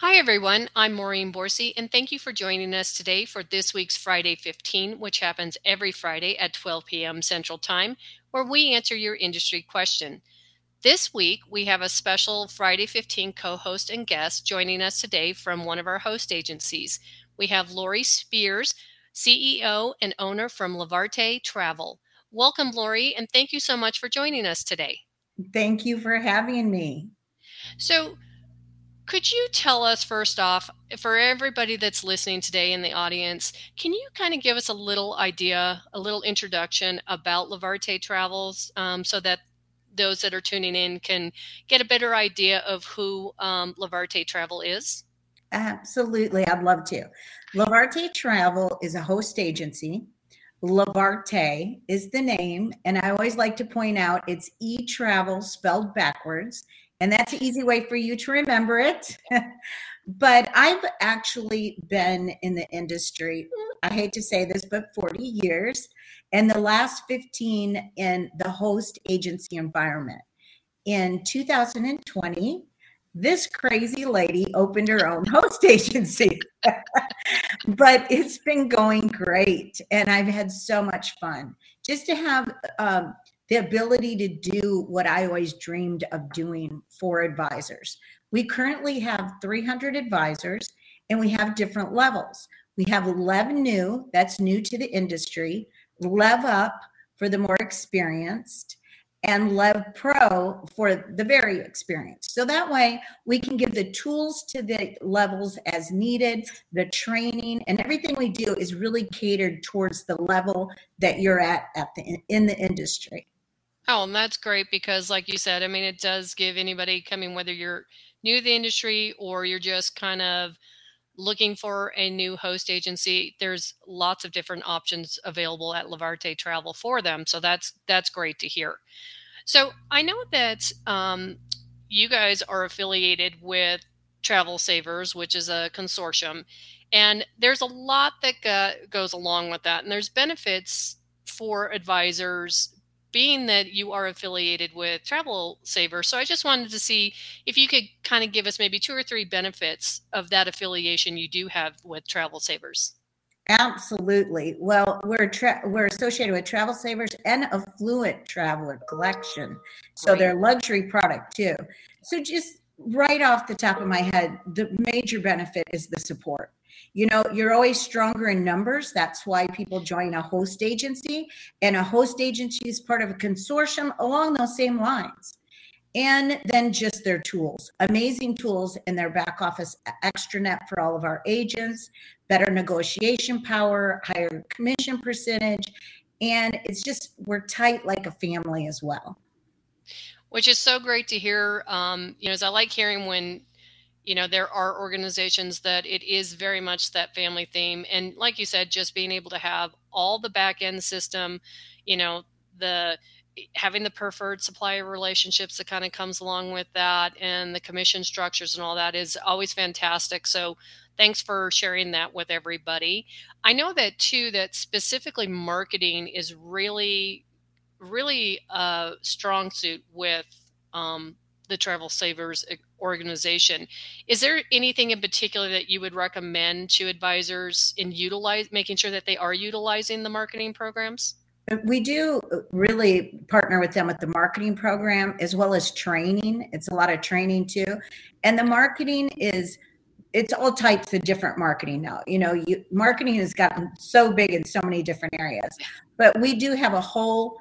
Hi, everyone. I'm Maureen Borsey, and thank you for joining us today for this week's Friday 15, which happens every Friday at 12 p.m. Central Time, where we answer your industry question. This week, we have a special Friday 15 co host and guest joining us today from one of our host agencies. We have Lori Spears, CEO and owner from Levarte Travel. Welcome, Lori, and thank you so much for joining us today. Thank you for having me. So, could you tell us first off, for everybody that's listening today in the audience, can you kind of give us a little idea, a little introduction about Levarte Travels um, so that those that are tuning in can get a better idea of who um, Levarte Travel is? Absolutely, I'd love to. Levarte Travel is a host agency. Levarte is the name, and I always like to point out it's e travel spelled backwards. And that's an easy way for you to remember it. but I've actually been in the industry, I hate to say this, but 40 years, and the last 15 in the host agency environment. In 2020, this crazy lady opened her own host agency. but it's been going great, and I've had so much fun. Just to have um, the ability to do what I always dreamed of doing for advisors. We currently have 300 advisors and we have different levels. We have Lev New, that's new to the industry, Lev Up for the more experienced, and Lev Pro for the very experienced. So that way we can give the tools to the levels as needed, the training and everything we do is really catered towards the level that you're at at the in the industry. Oh, and that's great because, like you said, I mean, it does give anybody coming, whether you're new to the industry or you're just kind of looking for a new host agency, there's lots of different options available at Levarte Travel for them. So that's that's great to hear. So I know that um, you guys are affiliated with Travel Savers, which is a consortium, and there's a lot that goes along with that, and there's benefits for advisors being that you are affiliated with Travel Saver, so I just wanted to see if you could kind of give us maybe two or three benefits of that affiliation you do have with Travel Savers. Absolutely. Well, we're tra- we're associated with Travel Savers and Affluent Traveler Collection, so Great. they're luxury product too. So just right off the top of my head, the major benefit is the support you know you're always stronger in numbers. That's why people join a host agency and a host agency is part of a consortium along those same lines. And then just their tools amazing tools in their back office extranet for all of our agents better negotiation power higher commission percentage and it's just we're tight like a family as well. Which is so great to hear um, you know as i like hearing when you know there are organizations that it is very much that family theme and like you said just being able to have all the back end system you know the having the preferred supplier relationships that kind of comes along with that and the commission structures and all that is always fantastic so thanks for sharing that with everybody. I know that too that specifically marketing is really really a strong suit with um, the travel savers eh, organization. Is there anything in particular that you would recommend to advisors in utilize making sure that they are utilizing the marketing programs? Uh, we do uh, really partner with them with the marketing program as well as training. It's a lot of training too. And the marketing is it's all types of different marketing now. You know, you, marketing has gotten so big in so many different areas. But we do have a whole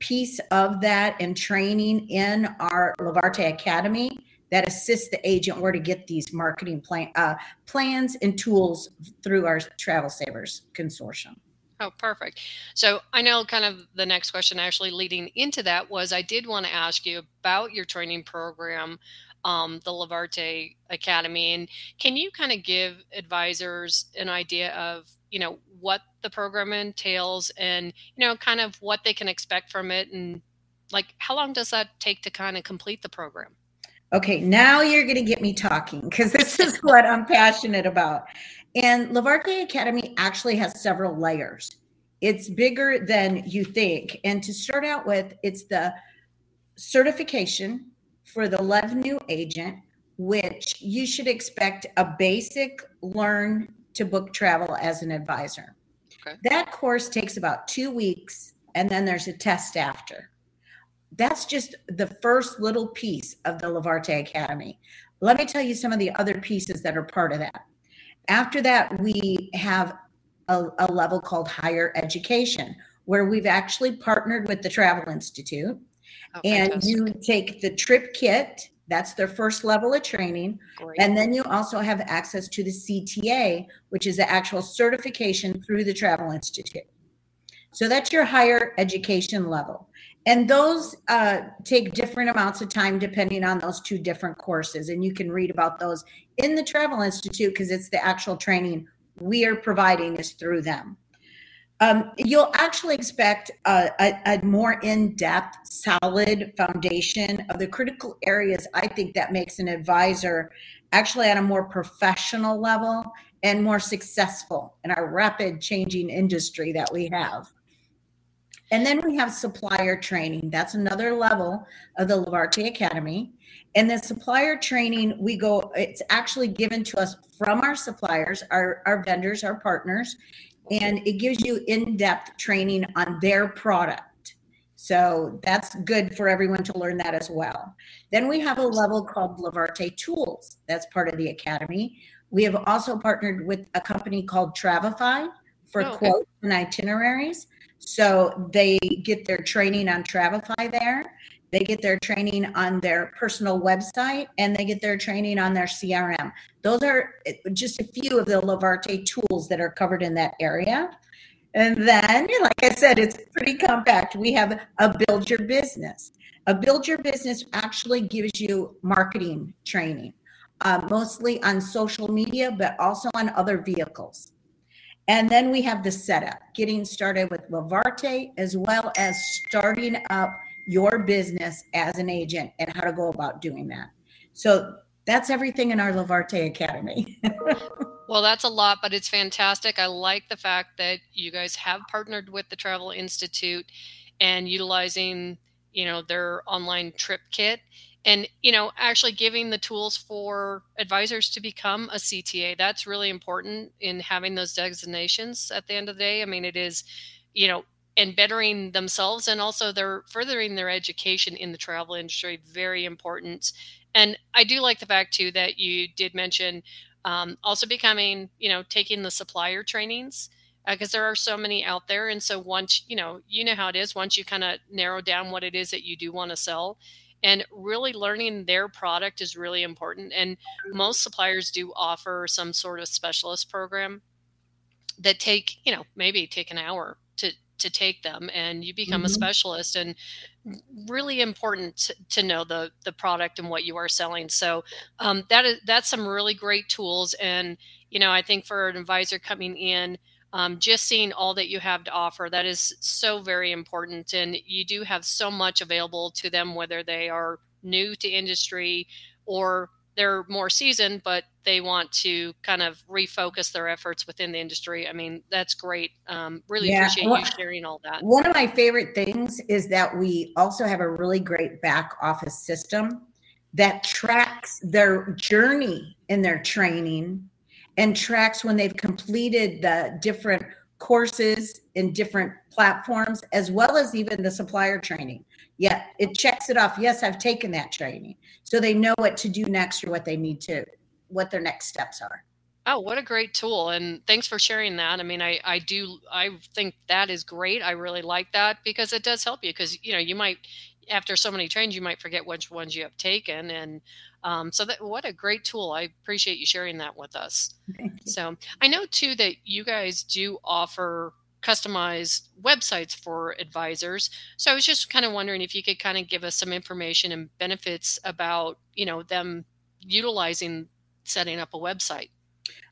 piece of that and training in our Levarte Academy that assists the agent where to get these marketing plan, uh, plans and tools through our Travel Savers Consortium. Oh, perfect. So I know kind of the next question actually leading into that was I did want to ask you about your training program, um, the Levarte Academy. And can you kind of give advisors an idea of, you know, what the program entails and, you know, kind of what they can expect from it and like how long does that take to kind of complete the program? Okay, now you're going to get me talking because this is what I'm passionate about. And Levarte Academy actually has several layers. It's bigger than you think. And to start out with, it's the certification for the Lev New agent. which you should expect a basic learn to book travel as an advisor. Okay. That course takes about two weeks, and then there's a test after. That's just the first little piece of the Levarte Academy. Let me tell you some of the other pieces that are part of that. After that, we have a, a level called higher education, where we've actually partnered with the Travel Institute. Oh, and you take the trip kit, that's their first level of training. Great. And then you also have access to the CTA, which is the actual certification through the Travel Institute. So that's your higher education level. And those uh, take different amounts of time depending on those two different courses. And you can read about those in the Travel Institute because it's the actual training we are providing is through them. Um, you'll actually expect a, a, a more in-depth, solid foundation of the critical areas I think that makes an advisor actually at a more professional level and more successful in our rapid changing industry that we have. And then we have supplier training. That's another level of the Levarte Academy. And the supplier training, we go, it's actually given to us from our suppliers, our, our vendors, our partners, and it gives you in depth training on their product. So that's good for everyone to learn that as well. Then we have a level called Levarte Tools. That's part of the academy. We have also partnered with a company called Travefy for oh, okay. quotes and itineraries. So they get their training on Travefy there. They get their training on their personal website and they get their training on their CRM. Those are just a few of the Levarte tools that are covered in that area. And then, like I said, it's pretty compact. We have a build your business. A build your business actually gives you marketing training, uh, mostly on social media, but also on other vehicles. And then we have the setup, getting started with Levarte, as well as starting up your business as an agent and how to go about doing that. So that's everything in our Levarte Academy. well, that's a lot, but it's fantastic. I like the fact that you guys have partnered with the Travel Institute and utilizing, you know, their online trip kit and you know actually giving the tools for advisors to become a cta that's really important in having those designations at the end of the day i mean it is you know and bettering themselves and also they're furthering their education in the travel industry very important. And i do like the fact too that you did mention um, also becoming you know taking the supplier trainings because uh, there are so many out there. And so once you know you know how it is once you kind of narrow down what it is that you do want to sell and really learning their product is really important. And most suppliers do offer some sort of specialist program that take you know maybe take an hour to take them and you become mm-hmm. a specialist and really important to, to, know the the product and what you are selling so um, that is that's some really great tools and you know i think for an advisor coming in um, just seeing all that you have to offer that is so very important and you do have so much available to them whether they are new to industry or they're more seasoned but they want to kind of refocus their efforts within the industry i mean that's great um, really yeah. appreciate well, you sharing all that one of my favorite things is that we also have a really great back office system that tracks their journey in their training and tracks when they've completed the different courses in different platforms, as well as even the supplier training. Yeah, it checks it off. Yes, I've taken that training. So they know what to do next or what they need to, what their next steps are. Oh, what a great tool. And thanks for sharing that. I mean, I, I do, I think that is great. I really like that because it does help you because, you know, you might, after so many trains, you might forget which ones you have taken. And um, so that what a great tool. I appreciate you sharing that with us. So I know too that you guys do offer customized websites for advisors. So I was just kind of wondering if you could kind of give us some information and benefits about, you know, them utilizing setting up a website.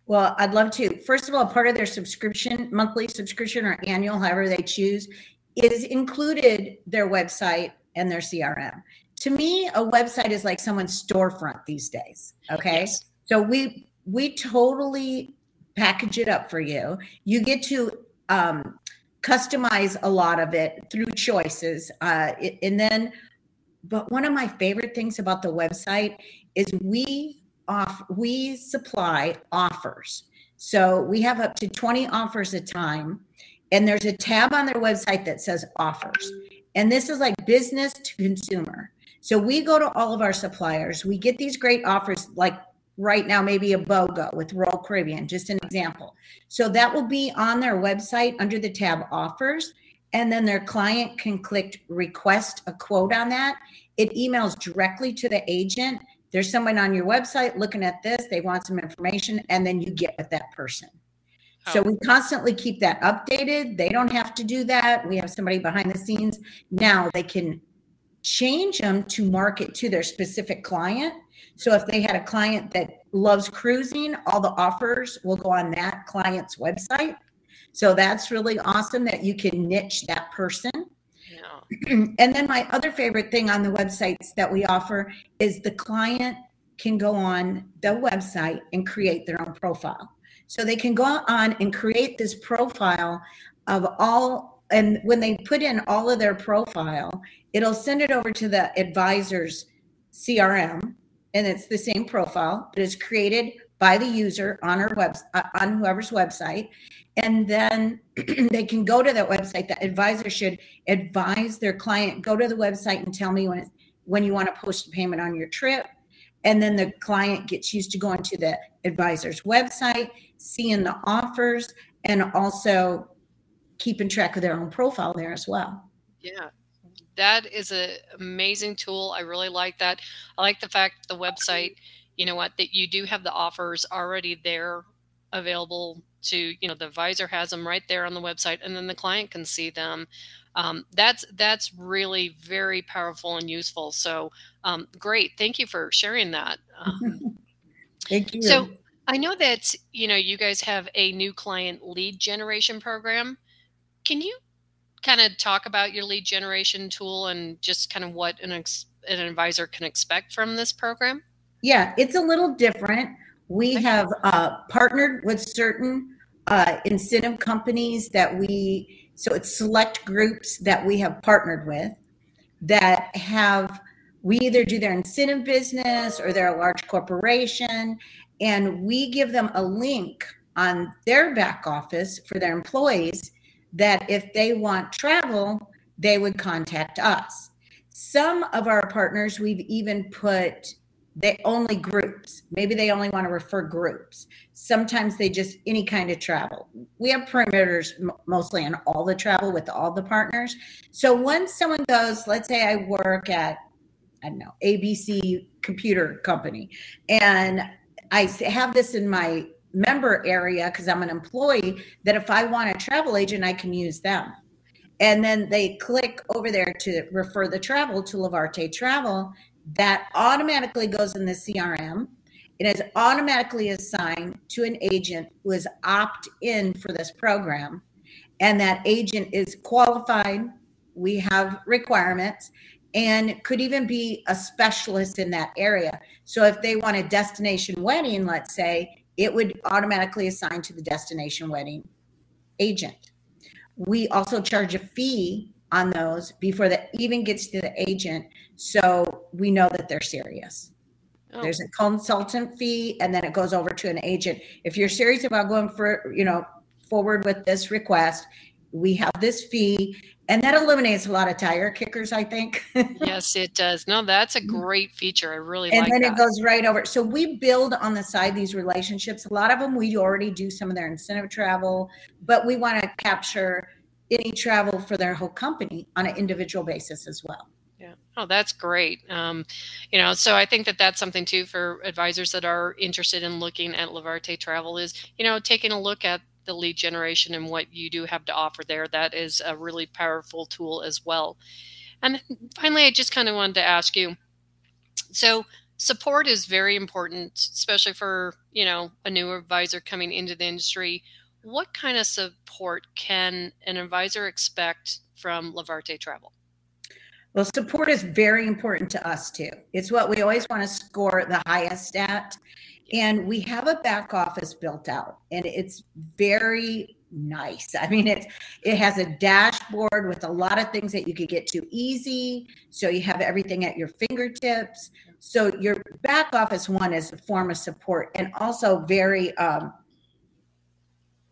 Well, I'd love to. First of all, part of their subscription, monthly subscription or annual, however they choose, is included their website and their CRM to me, a website is like someone's storefront these days. Okay. Yes. So we we totally package it up for you. You get to um, customize a lot of it through choices, uh, and then but one of my favorite things about the website is we off we supply offers. So we have up to 20 offers a time. And there's a tab on their website that says offers. And this is like business to consumer. So we go to all of our suppliers, we get these great offers like right now, maybe a BOGO with Royal Caribbean, just an example. So that will be on their website under the tab offers. And then their client can click request a quote on that. It emails directly to the agent. There's someone on your website looking at this, they want some information, and then you get with that person. So we constantly keep that updated. They don't have to do that. We have somebody behind the scenes. Now they can change them to market to their specific client. So if they had a client that loves cruising, all the offers will go on that client's website. So that's really awesome that you can niche that person. And then my other favorite thing on the websites that we offer is the client can go on the website and create their own profile. So they can go on and create this profile of all, and when they put in all of their profile, it'll send it over to the advisor's CRM, and it's the same profile, but it's created by the user on our web uh, on whoever's website, and then they can go to that website. The advisor should advise their client go to the website and tell me when when you want to post a payment on your trip. And then the client gets used to going to the advisor's website seeing the offers and also keeping track of their own profile there as well. Yeah that is an amazing tool. I really like that. I like the fact the website you know what that you do have the offers already there available to you know the advisor has them right there on the website and then the client can see them. Um, that's that's really very powerful and useful. So um, great. Thank you for sharing that. Um, thank you. so i know that you know you guys have a new client lead generation program. Can you kind of talk about your lead generation tool and just kind of what an, ex- an advisor can expect from this program yeah it's a little different we have uh, partnered with certain uh, incentive companies that we, so it's select groups that we have partnered with that have, we either do their incentive business or they're a large corporation, and we give them a link on their back office for their employees that if they want travel, they would contact us. Some of our partners, we've even put they only groups. Maybe they only want to refer groups. Sometimes they just any kind of travel. We have perimeters mostly on all the travel with all the partners. So once someone goes, let's say I work at I don't know ABC computer company, and I have this in my member area because I'm an employee. That if I want a travel agent, I can use them. And then they click over there to refer the travel to Levarte Travel that automatically goes in the CRM. It is automatically assigned to an agent who is opt in for this program. And that agent is qualified. We have requirements and could even be a specialist in that area. So if they want a destination wedding, let's say, it would automatically assign to the destination wedding agent. We also charge a fee on those before that even gets to the agent so we know that they're serious. Oh. there's a consultant fee and then it goes over to an agent. If you're serious about going for you know forward with this request we have this fee and that eliminates a lot of tire kickers i think. Yes it does. No that's a mm-hmm. great feature. I really and like then that. it goes right over. So we build on the side these relationships. A lot of them we already do some of their incentive travel but we want to capture any travel for their whole company on an individual basis as well. Yeah. Oh, that's great. Um, you know, so I think that that's something too for advisors that are interested in looking at Levarte Travel is, you know, taking a look at the lead generation and what you do have to offer there. That is a really powerful tool as well. And finally, I just kind of wanted to ask you. So support is very important, especially for you know a new advisor coming into the industry what kind of support can an advisor expect from Levarte Travel? Well, support is very important to us too. It's what we always want to score the highest at. And we have a back office built out, and it's very nice. I mean, it's it has a dashboard with a lot of things that you could get to easy. So you have everything at your fingertips. So your back office one is a form of support and also very um,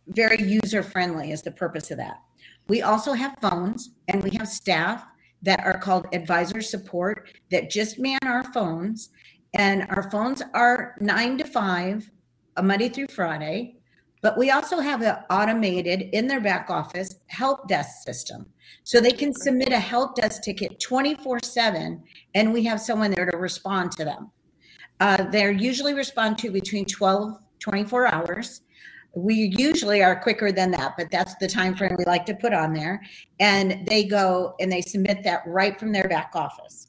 very user friendly is the purpose of that. We also have phones and we have staff that are called advisor support that just man our phones. And our phones are nine to five, a Monday through Friday. But we also have an automated in their back office help desk system. So they can submit a help desk ticket 24 7, and we have someone there to respond to them. Uh, they're usually respond to between 12, 24 hours we usually are quicker than that but that's the time frame we like to put on there. And they go and they submit that right from their back office.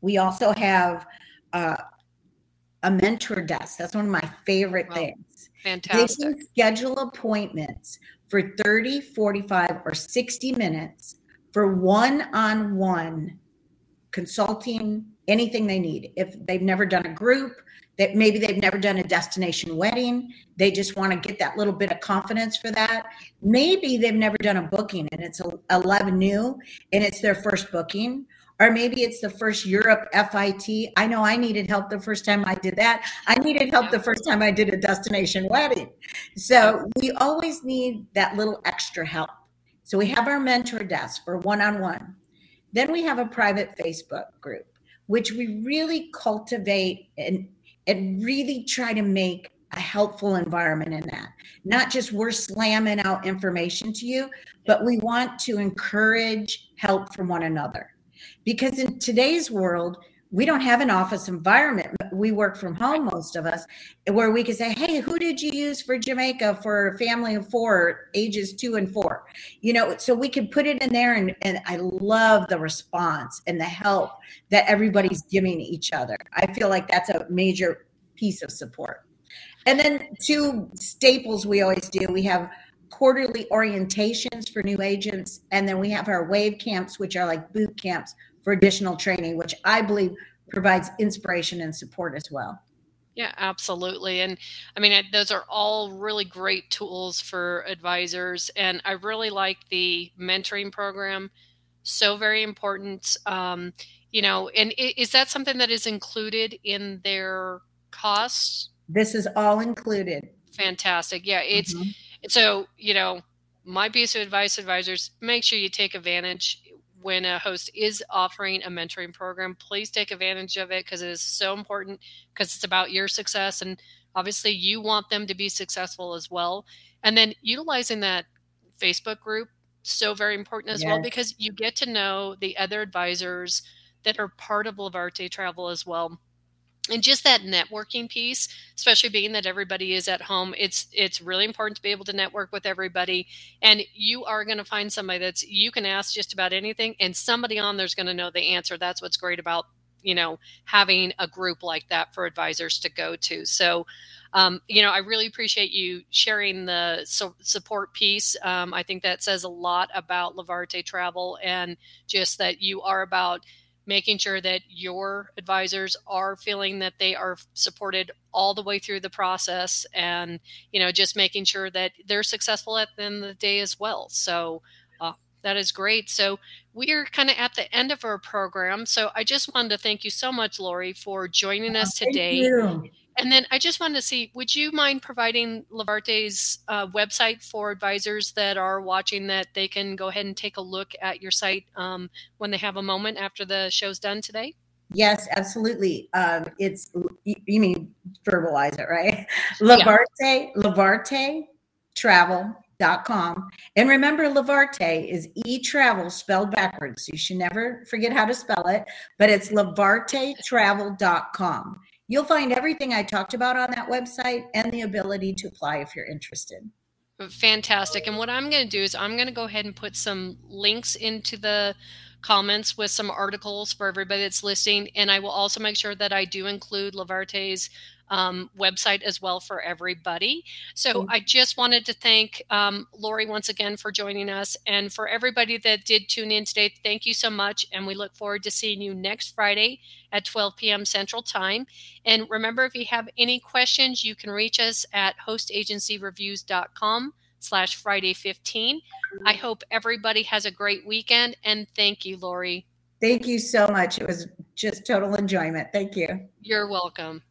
We also have uh, a mentor desk. That's one of my favorite wow. things. Fantastic. they can schedule appointments for 30 45 or 60 minutes for one-on-one consulting anything they need if they've never done a group that maybe they've never done a destination wedding they just want to get that little bit of confidence for that maybe they've never done a booking and it's Lev New and it's their first booking or maybe it's the first Europe FIT. I know I needed help the first time I did that. I needed help the first time I did a destination wedding. So we always need that little extra help. So we have our mentor desk for one on one. Then we have a private Facebook group, which we really cultivate and and really try to make a helpful environment in that. Not just we're slamming out information to you, but we want to encourage help from one another. Because in today's world, we don't have an office environment. We work from home, most of us, where we can say, Hey, who did you use for Jamaica for a family of four, ages two and four? You know, so we can put it in there. And, and I love the response and the help that everybody's giving each other. I feel like that's a major piece of support. And then two staples we always do we have quarterly orientations for new agents, and then we have our wave camps, which are like boot camps for additional training, which I believe provides inspiration and support as well. Yeah, absolutely. And I mean, those are all really great tools for advisors. And I really like the mentoring program. So very important. Um, you know, and is that something that is included in their costs? This is all included. Fantastic. Yeah, it's mm-hmm. so, you know, my piece of advice advisors, make sure you take advantage when a host is offering a mentoring program, please take advantage of it because it is so important because it's about your success. And obviously, you want them to be successful as well. And then utilizing that Facebook group, so very important as yes. well because you get to know the other advisors that are part of Levarte Travel as well and just that networking piece especially being that everybody is at home it's it's really important to be able to network with everybody. And you are going to find somebody that's you can ask just about anything and somebody on there's going to know the answer. That's what's great about you know having a group like that for advisors to go to. So um, you know i really appreciate you sharing the support piece. Um, i think that says a lot about levarte travel and just that you are about making sure that your advisors are feeling that they are supported all the way through the process and you know just making sure that they're successful at the end of the day as well. So uh, that is great so we're kind of at the end of our program so i just wanted to thank you so much lori for joining us today and then I just wanted to see, would you mind providing Levarte's uh, website for advisors that are watching that they can go ahead and take a look at your site um, when they have a moment after the show's done today? Yes, absolutely. Um, it's you mean verbalize it, right? Levarte, yeah. Levarte travel.com. And remember, Levarte is e travel spelled backwards. You should never forget how to spell it, but it's levartetravel.com. You'll find everything I talked about on that website and the ability to apply if you're interested. Fantastic. And what I'm going to do is I'm going to go ahead and put some links into the comments with some articles for everybody that's listening. And I will also make sure that I do include Levarte's um, website as well for everybody. So mm-hmm. I just wanted to thank um, Lori once again for joining us. And for everybody that did tune in today, thank you so much. And we look forward to seeing you next Friday at 12 p.m. Central Time. And remember, if you have any questions, you can reach us at hostagencyreviews.com slash Friday 15. I hope everybody has a great weekend and thank you, Lori. Thank you so much. It was just total enjoyment. Thank you. You're welcome.